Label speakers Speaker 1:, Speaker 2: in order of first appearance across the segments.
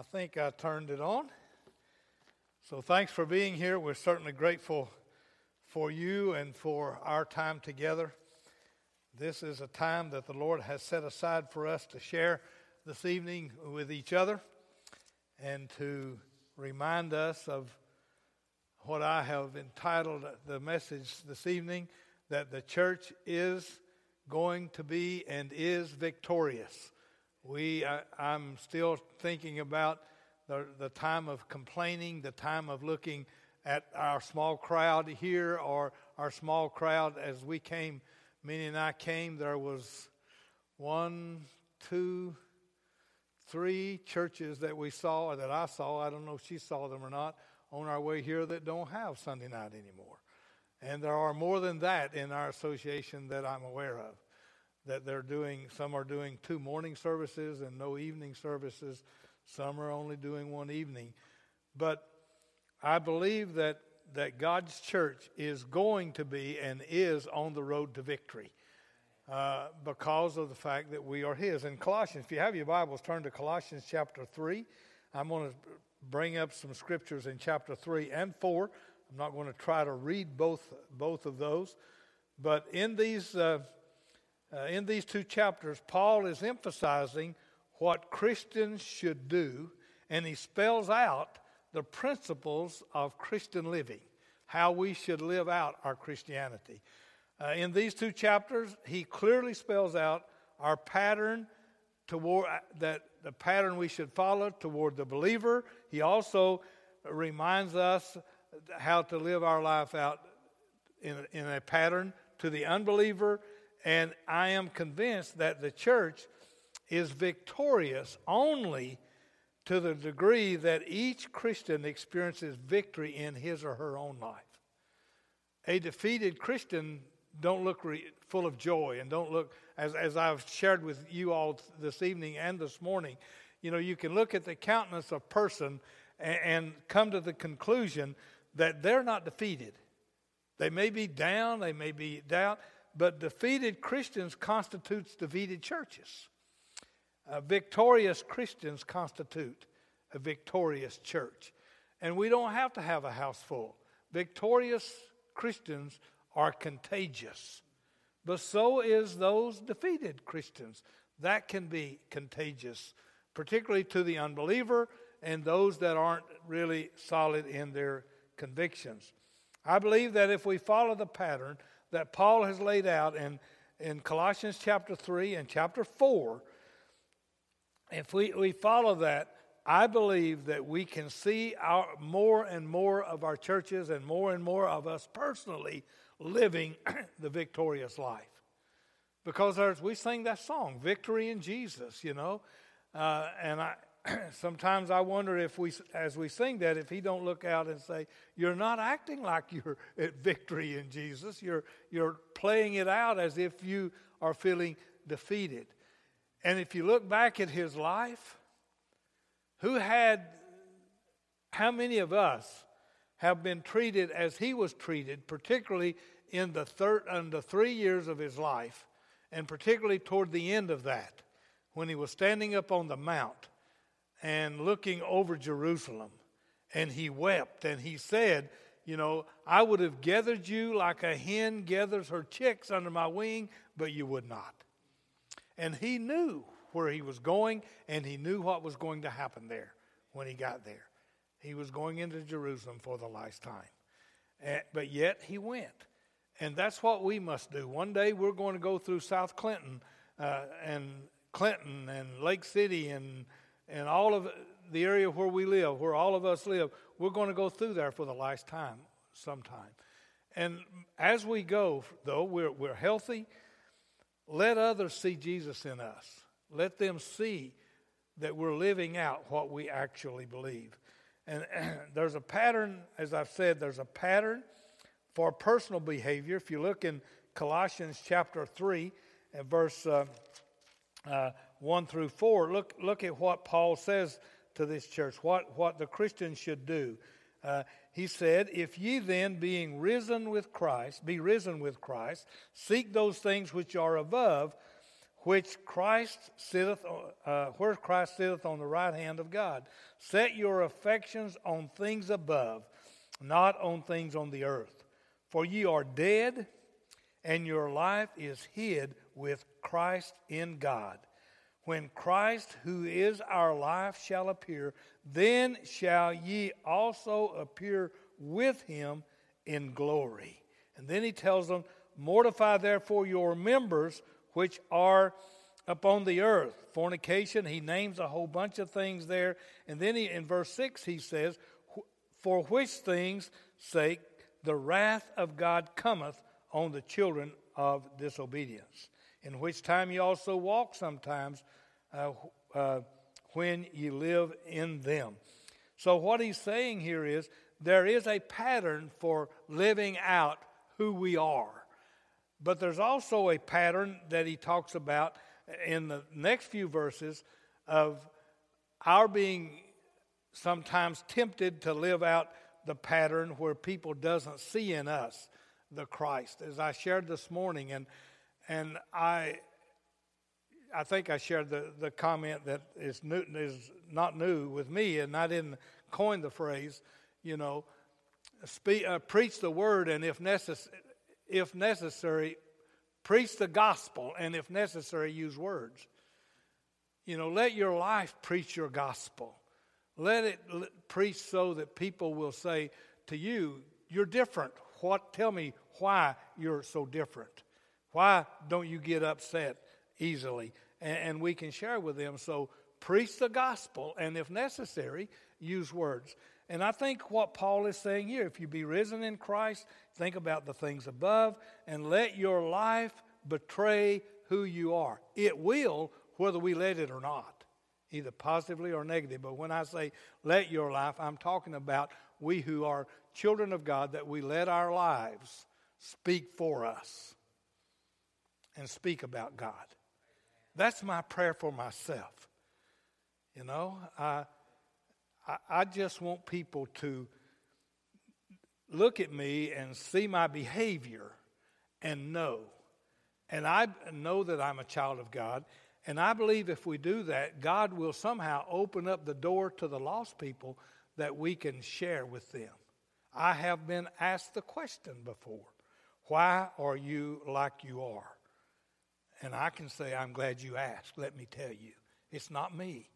Speaker 1: I think I turned it on. So thanks for being here. We're certainly grateful for you and for our time together. This is a time that the Lord has set aside for us to share this evening with each other and to remind us of what I have entitled the message this evening that the church is going to be and is victorious. We, I, I'm still thinking about the, the time of complaining, the time of looking at our small crowd here or our small crowd as we came. Minnie and I came, there was one, two, three churches that we saw, or that I saw. I don't know if she saw them or not, on our way here that don't have Sunday night anymore. And there are more than that in our association that I'm aware of that they're doing, some are doing two morning services and no evening services, some are only doing one evening. But I believe that, that God's church is going to be and is on the road to victory. Uh, because of the fact that we are His. In Colossians, if you have your Bibles, turn to Colossians chapter 3. I'm going to bring up some scriptures in chapter 3 and 4. I'm not going to try to read both, both of those. But in these uh, uh, in these two chapters, Paul is emphasizing what Christians should do, and he spells out the principles of Christian living, how we should live out our Christianity. Uh, in these two chapters, he clearly spells out our pattern toward uh, that the pattern we should follow toward the believer. He also reminds us how to live our life out in, in a pattern to the unbeliever and I am convinced that the church is victorious only to the degree that each Christian experiences victory in his or her own life. A defeated Christian don't look re- full of joy and don't look as, as I've shared with you all this evening and this morning. You know, you can look at the countenance of person and, and come to the conclusion that they're not defeated. They may be down, they may be doubt, but defeated Christians constitutes defeated churches. Uh, victorious Christians constitute a victorious church. And we don't have to have a house full. Victorious Christians are contagious. But so is those defeated Christians. That can be contagious, particularly to the unbeliever and those that aren't really solid in their convictions. I believe that if we follow the pattern that Paul has laid out in, in Colossians chapter 3 and chapter 4, if we, we follow that, I believe that we can see our, more and more of our churches and more and more of us personally living the victorious life. Because as we sing that song, Victory in Jesus, you know. Uh, and I, sometimes I wonder if we, as we sing that, if he don't look out and say, "You're not acting like you're at victory in Jesus. You're you're playing it out as if you are feeling defeated." And if you look back at his life, who had, how many of us have been treated as he was treated, particularly in the third, in the three years of his life, and particularly toward the end of that, when he was standing up on the mount and looking over Jerusalem. And he wept and he said, You know, I would have gathered you like a hen gathers her chicks under my wing, but you would not. And he knew where he was going and he knew what was going to happen there when he got there. He was going into Jerusalem for the last time. but yet he went. And that's what we must do. One day we're going to go through South Clinton uh, and Clinton and Lake City and and all of the area where we live, where all of us live, we're going to go through there for the last time sometime. And as we go, though, we're, we're healthy. Let others see Jesus in us. Let them see that we're living out what we actually believe. And, there's a pattern, as I've said, there's a pattern for personal behavior. If you look in Colossians chapter 3 and verse uh, uh, 1 through 4, look, look at what Paul says to this church, what, what the Christians should do. Uh, he said, If ye then, being risen with Christ, be risen with Christ, seek those things which are above, which Christ sitteth, uh, where Christ sitteth on the right hand of God. Set your affections on things above, not on things on the earth. For ye are dead, and your life is hid with Christ in God. When Christ, who is our life, shall appear, then shall ye also appear with him in glory. And then he tells them, Mortify therefore your members which are upon the earth. Fornication, he names a whole bunch of things there. And then he, in verse 6, he says, For which things sake the wrath of God cometh on the children of disobedience, in which time ye also walk sometimes uh, uh, when ye live in them. So, what he's saying here is there is a pattern for living out who we are. But there's also a pattern that he talks about in the next few verses of our being sometimes tempted to live out the pattern where people doesn't see in us the Christ. As I shared this morning, and and I I think I shared the, the comment that is new is not new with me, and I didn't coin the phrase, you know, speak, uh, preach the word, and if necessary, if necessary, preach the gospel, and if necessary, use words. You know, let your life preach your gospel. Let it preach so that people will say to you, You're different. What? Tell me why you're so different. Why don't you get upset easily? And, and we can share with them. So preach the gospel, and if necessary, use words. And I think what Paul is saying here, if you be risen in Christ, think about the things above and let your life betray who you are. It will, whether we let it or not, either positively or negative. But when I say let your life, I'm talking about we who are children of God, that we let our lives speak for us and speak about God. That's my prayer for myself. You know, I I, I just want people to look at me and see my behavior and know. And I know that I'm a child of God. And I believe if we do that, God will somehow open up the door to the lost people that we can share with them. I have been asked the question before why are you like you are? And I can say, I'm glad you asked. Let me tell you, it's not me.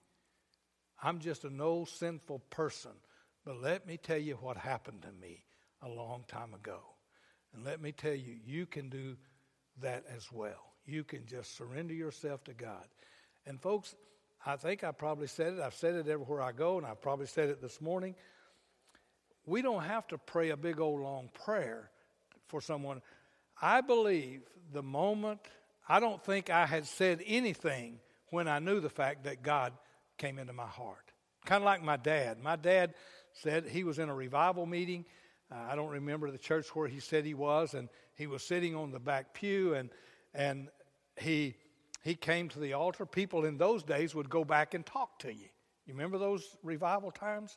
Speaker 1: I'm just an old sinful person. But let me tell you what happened to me a long time ago. And let me tell you, you can do that as well. You can just surrender yourself to God. And folks, I think I probably said it. I've said it everywhere I go, and I probably said it this morning. We don't have to pray a big old long prayer for someone. I believe the moment, I don't think I had said anything when I knew the fact that God came into my heart. Kind of like my dad. My dad said he was in a revival meeting. Uh, I don't remember the church where he said he was, and he was sitting on the back pew, and and he he came to the altar. People in those days would go back and talk to you. You remember those revival times?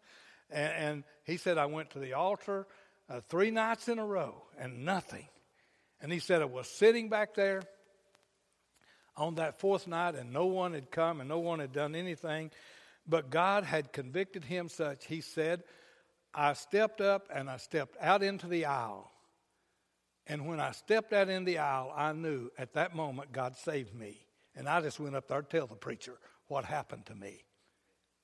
Speaker 1: And, and he said, I went to the altar uh, three nights in a row and nothing. And he said, I was sitting back there on that fourth night, and no one had come and no one had done anything. But God had convicted him such, he said, I stepped up and I stepped out into the aisle. And when I stepped out in the aisle, I knew at that moment God saved me. And I just went up there to tell the preacher what happened to me.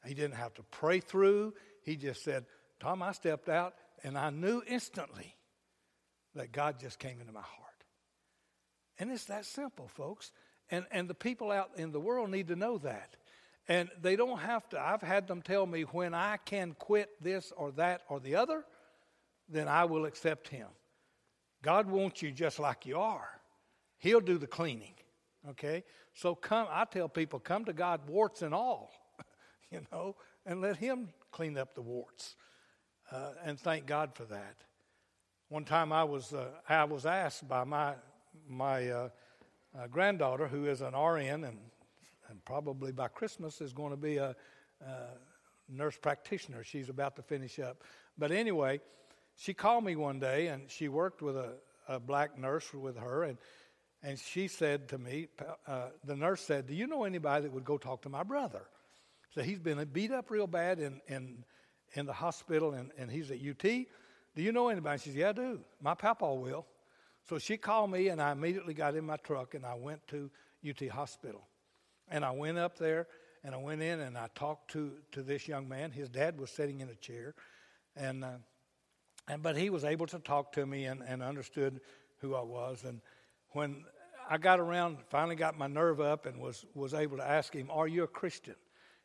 Speaker 1: He didn't have to pray through. He just said, Tom, I stepped out and I knew instantly that God just came into my heart. And it's that simple, folks. And, and the people out in the world need to know that. And they don't have to. I've had them tell me when I can quit this or that or the other, then I will accept Him. God wants you just like you are, He'll do the cleaning. Okay? So come, I tell people, come to God, warts and all, you know, and let Him clean up the warts. Uh, and thank God for that. One time I was, uh, I was asked by my, my uh, uh, granddaughter, who is an RN and, and probably by Christmas is going to be a, nurse practitioner. She's about to finish up. But anyway, she called me one day and she worked with a, a black nurse with her. And, And she said to me, uh, the nurse said, Do you know anybody that would go talk to my brother? So he's been beat up real bad in, in, in the hospital and, and he's at UT. Do you know anybody? She said, Yeah, I do. My papa will. So she called me and I immediately got in my truck and I went to UT Hospital. And I went up there and I went in and I talked to, to this young man. His dad was sitting in a chair. And, uh, and but he was able to talk to me and, and understood who I was. And when I got around, finally got my nerve up and was, was able to ask him, Are you a Christian?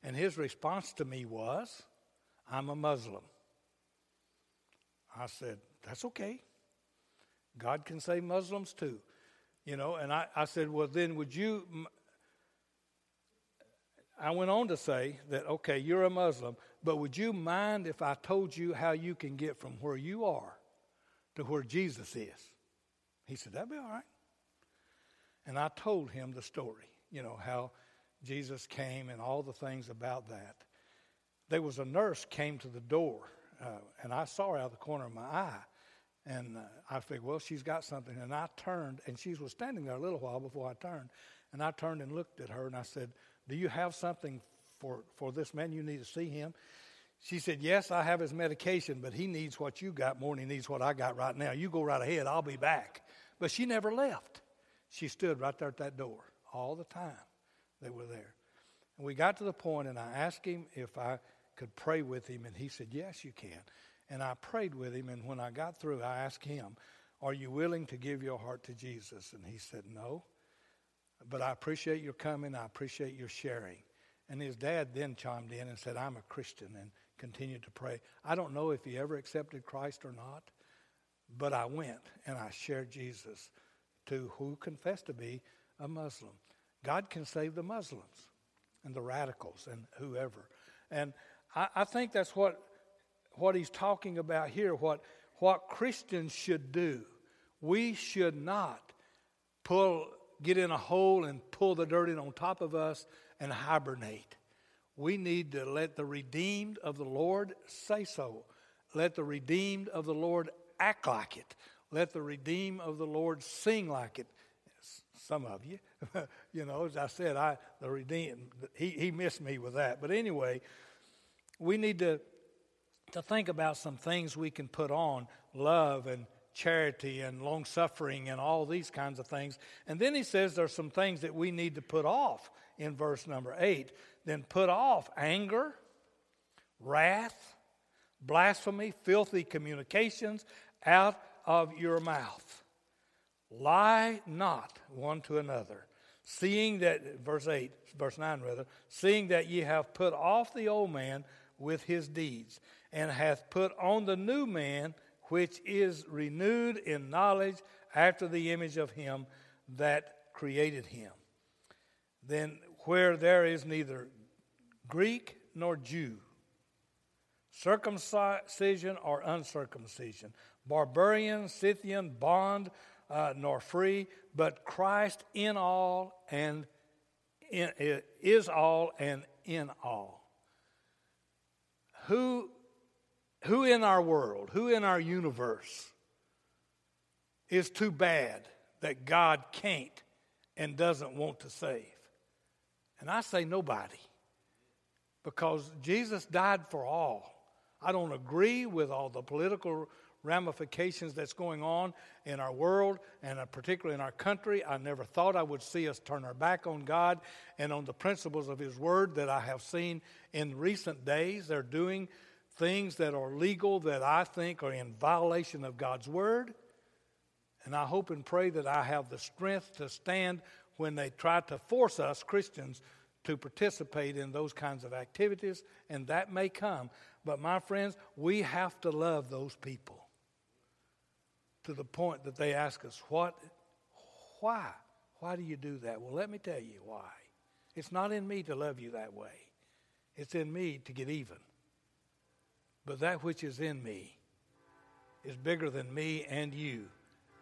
Speaker 1: And his response to me was, I'm a Muslim. I said, That's okay. God can save Muslims too. You know, and I, I said, Well, then would you. I went on to say that, okay, you're a Muslim, but would you mind if I told you how you can get from where you are to where Jesus is? He said, That'd be all right. And I told him the story, you know, how Jesus came and all the things about that. There was a nurse came to the door, uh, and I saw her out of the corner of my eye. And uh, I figured, well, she's got something. And I turned, and she was standing there a little while before I turned. And I turned and looked at her, and I said, Do you have something for, for this man? You need to see him. She said, Yes, I have his medication, but he needs what you got more than he needs what I got right now. You go right ahead, I'll be back. But she never left. She stood right there at that door all the time they were there. And we got to the point, and I asked him if I could pray with him, and he said, Yes, you can. And I prayed with him, and when I got through, I asked him, Are you willing to give your heart to Jesus? And he said, No. But I appreciate your coming, I appreciate your sharing. And his dad then chimed in and said, I'm a Christian, and continued to pray. I don't know if he ever accepted Christ or not, but I went and I shared Jesus to who confessed to be a Muslim. God can save the Muslims and the radicals and whoever. And I, I think that's what, what he's talking about here, what, what Christians should do. We should not pull, get in a hole and pull the dirt in on top of us and hibernate. We need to let the redeemed of the Lord say so. Let the redeemed of the Lord act like it. Let the redeemed of the Lord sing like it. Some of you, you know, as I said, I the redeemed. He he missed me with that. But anyway, we need to to think about some things we can put on love and charity and long suffering and all these kinds of things. And then he says there's some things that we need to put off in verse number eight. Then put off anger, wrath, blasphemy, filthy communications out of your mouth. Lie not one to another, seeing that, verse 8, verse 9 rather, seeing that ye have put off the old man with his deeds, and hath put on the new man, which is renewed in knowledge after the image of him that created him. Then, where there is neither Greek nor Jew, circumcision or uncircumcision, barbarian, Scythian, bond, uh, nor free, but Christ in all and in, is all and in all. Who, who in our world, who in our universe is too bad that God can't and doesn't want to save? And I say nobody because Jesus died for all. I don't agree with all the political ramifications that's going on in our world and uh, particularly in our country. I never thought I would see us turn our back on God and on the principles of His Word that I have seen in recent days. They're doing things that are legal that I think are in violation of God's Word. And I hope and pray that I have the strength to stand when they try to force us, Christians, to participate in those kinds of activities, and that may come. But my friends, we have to love those people to the point that they ask us, What, why? Why do you do that? Well, let me tell you why. It's not in me to love you that way, it's in me to get even. But that which is in me is bigger than me and you,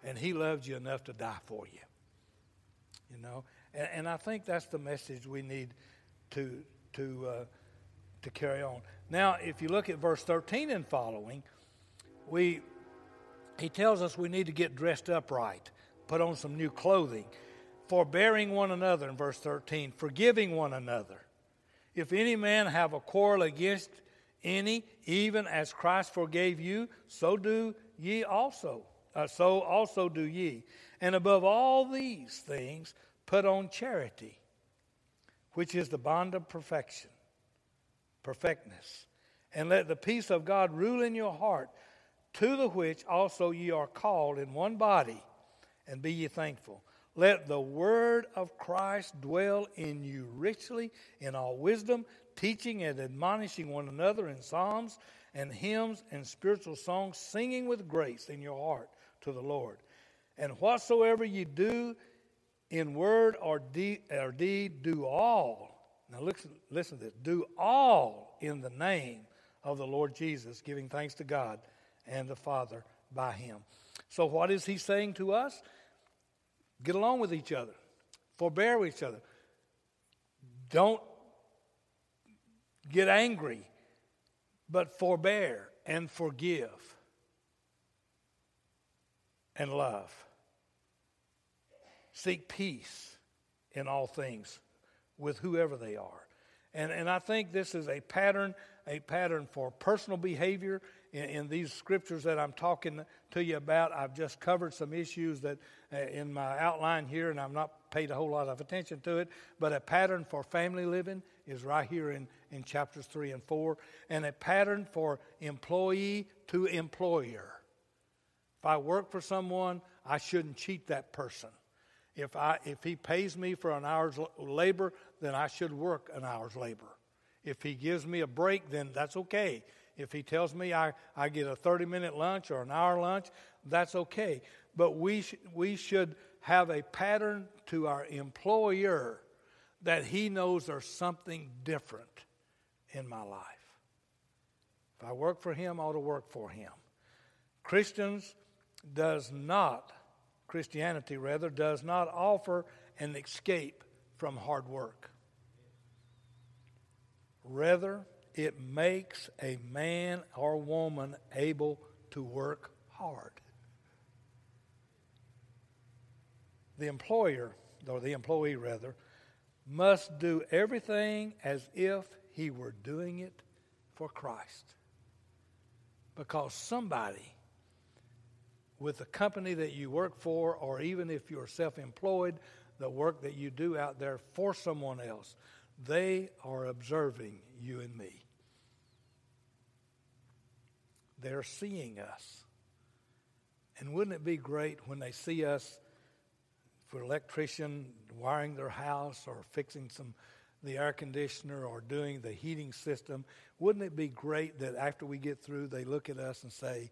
Speaker 1: and He loved you enough to die for you. You know, and, and I think that's the message we need to to uh, to carry on. Now, if you look at verse 13 and following, we he tells us we need to get dressed up right, put on some new clothing. forbearing one another in verse 13, forgiving one another. If any man have a quarrel against any, even as Christ forgave you, so do ye also. Uh, so also do ye. And above all these things, put on charity, which is the bond of perfection, perfectness. And let the peace of God rule in your heart, to the which also ye are called in one body, and be ye thankful. Let the word of Christ dwell in you richly in all wisdom, teaching and admonishing one another in psalms and hymns and spiritual songs, singing with grace in your heart to the Lord. And whatsoever you do in word or deed, or deed do all. Now listen, listen to this. Do all in the name of the Lord Jesus, giving thanks to God and the Father by him. So, what is he saying to us? Get along with each other, forbear with each other. Don't get angry, but forbear and forgive and love. Seek peace in all things with whoever they are. And, and I think this is a pattern, a pattern for personal behavior in, in, these scriptures that I'm talking to you about. I've just covered some issues that uh, in my outline here, and I'm not paid a whole lot of attention to it. But a pattern for family living is right here in, in chapters 3 and 4, and a pattern for employee to employer. If I work for someone, I shouldn't cheat that person. If, I, if he pays me for an hour's labor, then I should work an hour's labor. If he gives me a break, then that's okay. If he tells me I, I get a 30 minute lunch or an hour lunch, that's okay. But we, sh- we should have a pattern to our employer that he knows there's something different in my life. If I work for him, I ought to work for him. Christians does not, Christianity rather, does not offer an escape from hard work. Rather, it makes a man or woman able to work hard. The employer, or the employee rather, must do everything as if he were doing it for Christ. Because somebody with the company that you work for, or even if you're self employed, the work that you do out there for someone else, they are observing you and me. They're seeing us. And wouldn't it be great when they see us for electrician wiring their house or fixing some the air conditioner or doing the heating system? Wouldn't it be great that after we get through they look at us and say,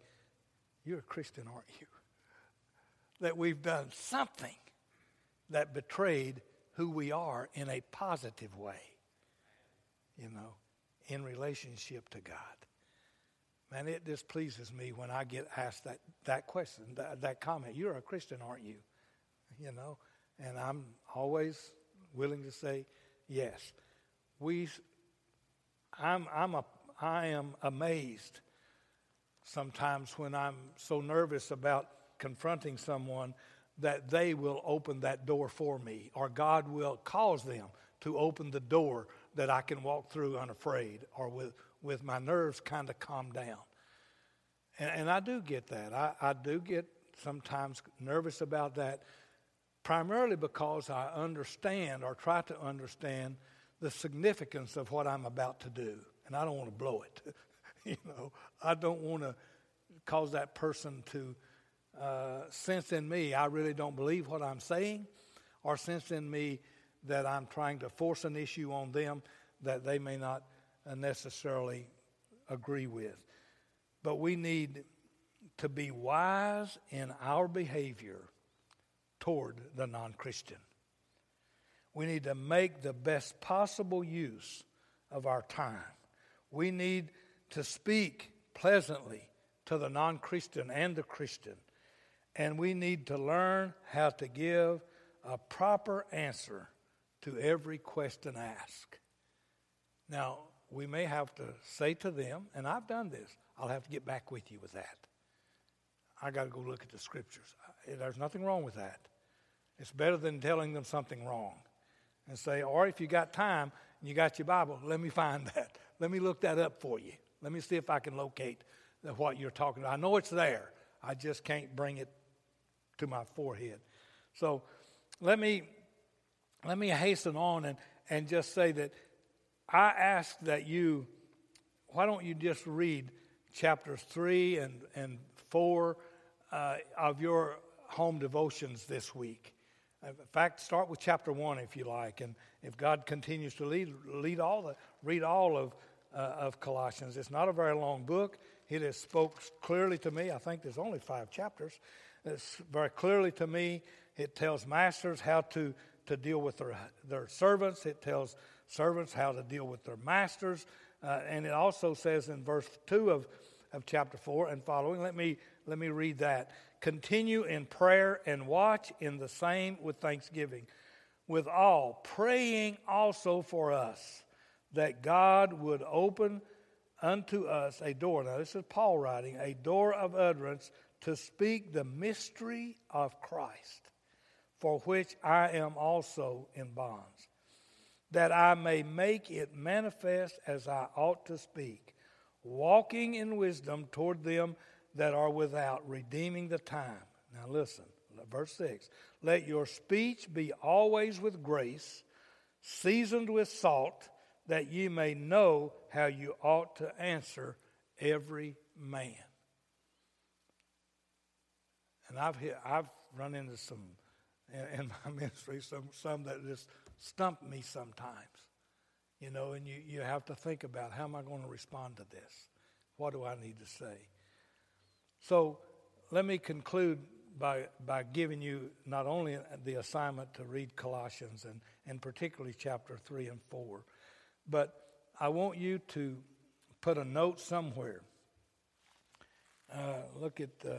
Speaker 1: "You're a Christian, aren't you?" That we've done something that betrayed who we are in a positive way. You know, in relationship to God. Man, it displeases me when I get asked that, that question, that, that comment. You're a Christian, aren't you? You know, and I'm always willing to say yes. We, I'm, I'm a, I am amazed sometimes when I'm so nervous about confronting someone that they will open that door for me, or God will cause them to open the door that I can walk through unafraid or with, with my nerves kind of calmed down. And, and I do get that. I, I do get sometimes nervous about that, primarily because I understand or try to understand the significance of what I'm about to do. And I don't want to blow it. you know, I don't want to cause that person to uh, sense in me I really don't believe what I'm saying, or sense in me that I'm trying to force an issue on them that they may not necessarily agree with. But we need to be wise in our behavior toward the non Christian. We need to make the best possible use of our time. We need to speak pleasantly to the non Christian and the Christian. And we need to learn how to give a proper answer to every question asked. Now, we may have to say to them, and I've done this, I'll have to get back with you with that. I got to go look at the scriptures. There's nothing wrong with that. It's better than telling them something wrong. And say, or if you got time and you got your Bible, let me find that. Let me look that up for you. Let me see if I can locate what you're talking about. I know it's there. I just can't bring it to my forehead. So let me let me hasten on and, and just say that I ask that you why don't you just read chapters three and, and four uh, of your home devotions this week. In fact, start with chapter one if you like, and if God continues to lead, lead all the, read all of, uh, of Colossians. It's not a very long book. It has spoke clearly to me. I think there's only five chapters. It's very clearly to me. It tells masters how to, to deal with their, their servants. It tells servants how to deal with their masters. Uh, and it also says in verse 2 of, of chapter 4 and following, let me, let me read that. Continue in prayer and watch in the same with thanksgiving. With all, praying also for us that God would open unto us a door. Now, this is Paul writing, a door of utterance to speak the mystery of Christ, for which I am also in bonds, that I may make it manifest as I ought to speak, walking in wisdom toward them that are without, redeeming the time. Now, listen, verse 6 Let your speech be always with grace, seasoned with salt, that ye may know how you ought to answer every man. And I've, hit, I've run into some in, in my ministry, some, some that just stump me sometimes. You know, and you, you have to think about how am I going to respond to this? What do I need to say? So let me conclude by, by giving you not only the assignment to read Colossians and, and particularly chapter 3 and 4, but I want you to put a note somewhere. Uh, look at uh,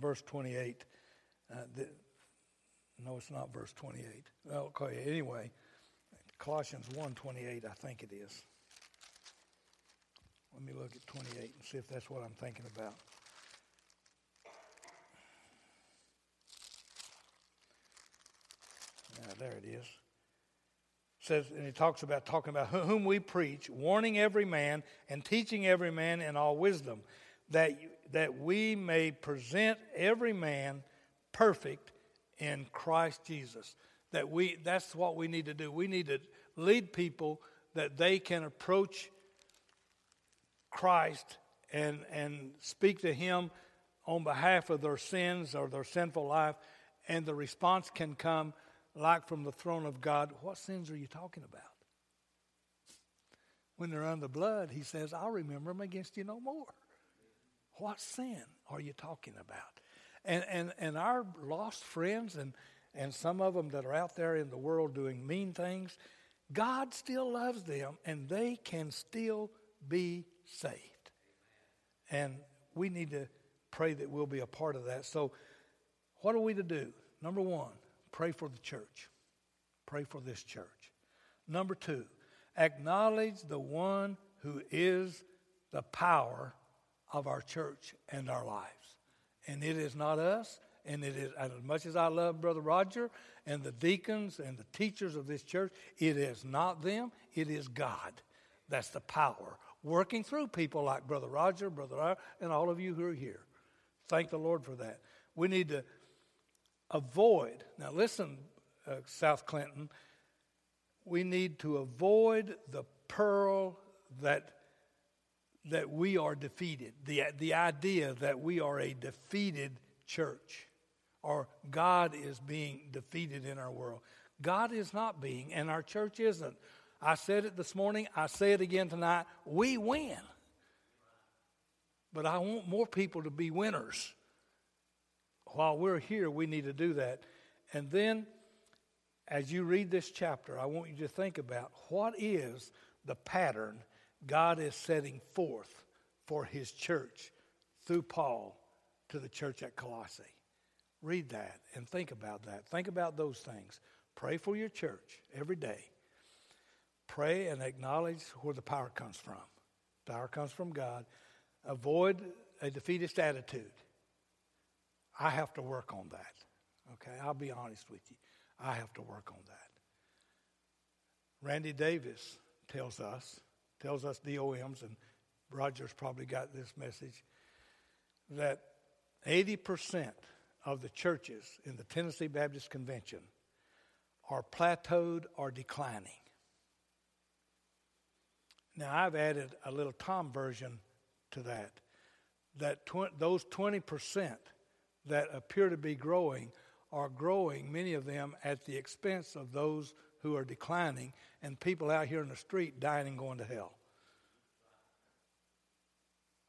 Speaker 1: verse 28. Uh, the, no, it's not verse 28. Okay, anyway, Colossians 1.28, I think it is. Let me look at 28 and see if that's what I'm thinking about. Yeah, there it is. Says, and he talks about talking about whom we preach, warning every man and teaching every man in all wisdom, that that we may present every man perfect in Christ Jesus. That we that's what we need to do. We need to lead people that they can approach Christ and and speak to him on behalf of their sins or their sinful life and the response can come like from the throne of God, what sins are you talking about? When they're under blood, he says, I'll remember them against you no more. What sin are you talking about? And, and, and our lost friends and, and some of them that are out there in the world doing mean things, God still loves them and they can still be saved. And we need to pray that we'll be a part of that. So, what are we to do? Number one, pray for the church. Pray for this church. Number two, acknowledge the one who is the power of our church and our lives. And it is not us, and it is as much as I love Brother Roger and the deacons and the teachers of this church, it is not them, it is God. That's the power working through people like Brother Roger, Brother Roger, and all of you who are here. Thank the Lord for that. We need to avoid, now listen, uh, South Clinton, we need to avoid the pearl that that we are defeated, the, the idea that we are a defeated church or God is being defeated in our world. God is not being, and our church isn't. I said it this morning, I say it again tonight. We win. But I want more people to be winners. While we're here, we need to do that. And then, as you read this chapter, I want you to think about what is the pattern God is setting forth for his church through Paul to the church at Colossae. Read that and think about that. Think about those things. Pray for your church every day. Pray and acknowledge where the power comes from. Power comes from God. Avoid a defeatist attitude. I have to work on that. Okay, I'll be honest with you. I have to work on that. Randy Davis tells us, tells us DOMs, and Roger's probably got this message, that 80% of the churches in the Tennessee Baptist Convention are plateaued or declining. Now, I've added a little Tom version to that. That tw- those 20% that appear to be growing are growing, many of them, at the expense of those who are declining and people out here in the street dying and going to hell.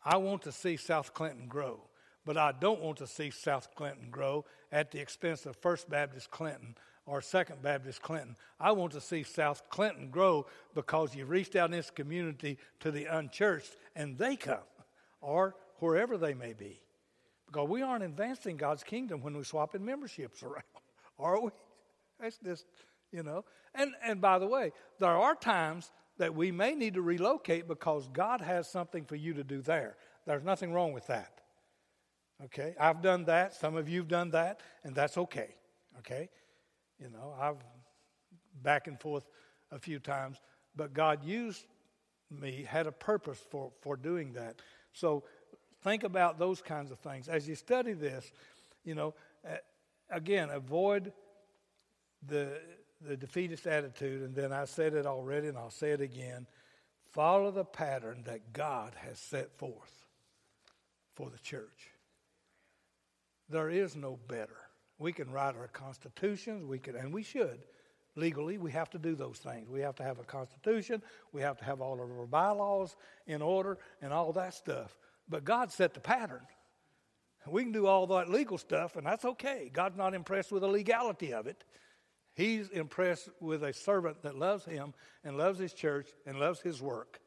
Speaker 1: I want to see South Clinton grow, but I don't want to see South Clinton grow at the expense of First Baptist Clinton or Second Baptist Clinton. I want to see South Clinton grow because you reached out in this community to the unchurched and they come, or wherever they may be. Because we aren't advancing God's kingdom when we're swapping memberships around, are we? That's just, you know. And, and by the way, there are times that we may need to relocate because God has something for you to do there. There's nothing wrong with that. Okay? I've done that. Some of you have done that, and that's okay. Okay? You know, I've back and forth a few times, but God used me, had a purpose for, for doing that. So think about those kinds of things. As you study this, you know, again, avoid the, the defeatist attitude. And then I said it already, and I'll say it again. Follow the pattern that God has set forth for the church. There is no better. We can write our constitutions, we can, and we should. Legally, we have to do those things. We have to have a constitution, we have to have all of our bylaws in order, and all that stuff. But God set the pattern. We can do all that legal stuff, and that's okay. God's not impressed with the legality of it. He's impressed with a servant that loves Him and loves His church and loves His work.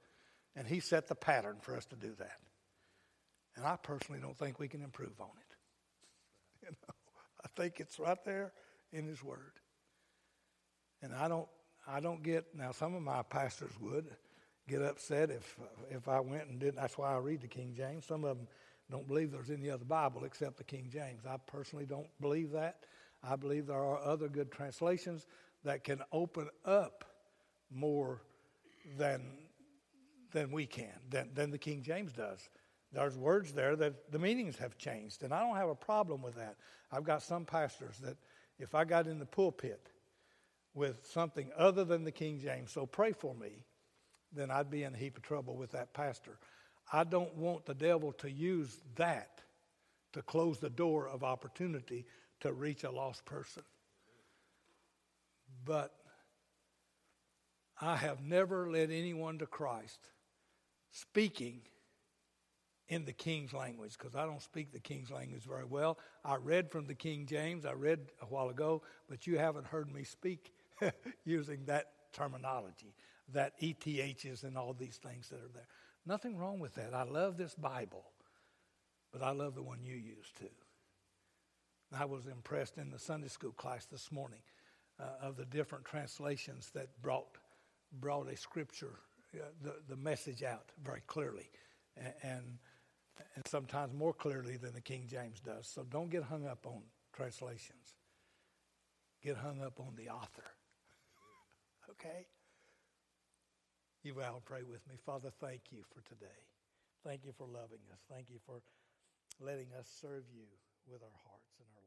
Speaker 1: And He set the pattern for us to do that. And I personally don't think we can improve on it. You know? I think it's right there in His Word. And I don't, I don't get now. Some of my pastors would get upset if if I went and did. That's why I read the King James. Some of them don't believe there's any other Bible except the King James. I personally don't believe that. I believe there are other good translations that can open up more than than we can than, than the King James does. There's words there that the meanings have changed, and I don't have a problem with that. I've got some pastors that if I got in the pulpit with something other than the King James, so pray for me, then I'd be in a heap of trouble with that pastor. I don't want the devil to use that to close the door of opportunity to reach a lost person. But I have never led anyone to Christ speaking in the King's language because I don't speak the King's language very well. I read from the King James, I read a while ago, but you haven't heard me speak using that terminology, that ETHs and all these things that are there. Nothing wrong with that. I love this Bible, but I love the one you use too. I was impressed in the Sunday school class this morning uh, of the different translations that brought brought a scripture, uh, the the message out very clearly, and, and and sometimes more clearly than the King James does. So don't get hung up on translations. Get hung up on the author. okay? You will pray with me. Father, thank you for today. Thank you for loving us. Thank you for letting us serve you with our hearts and our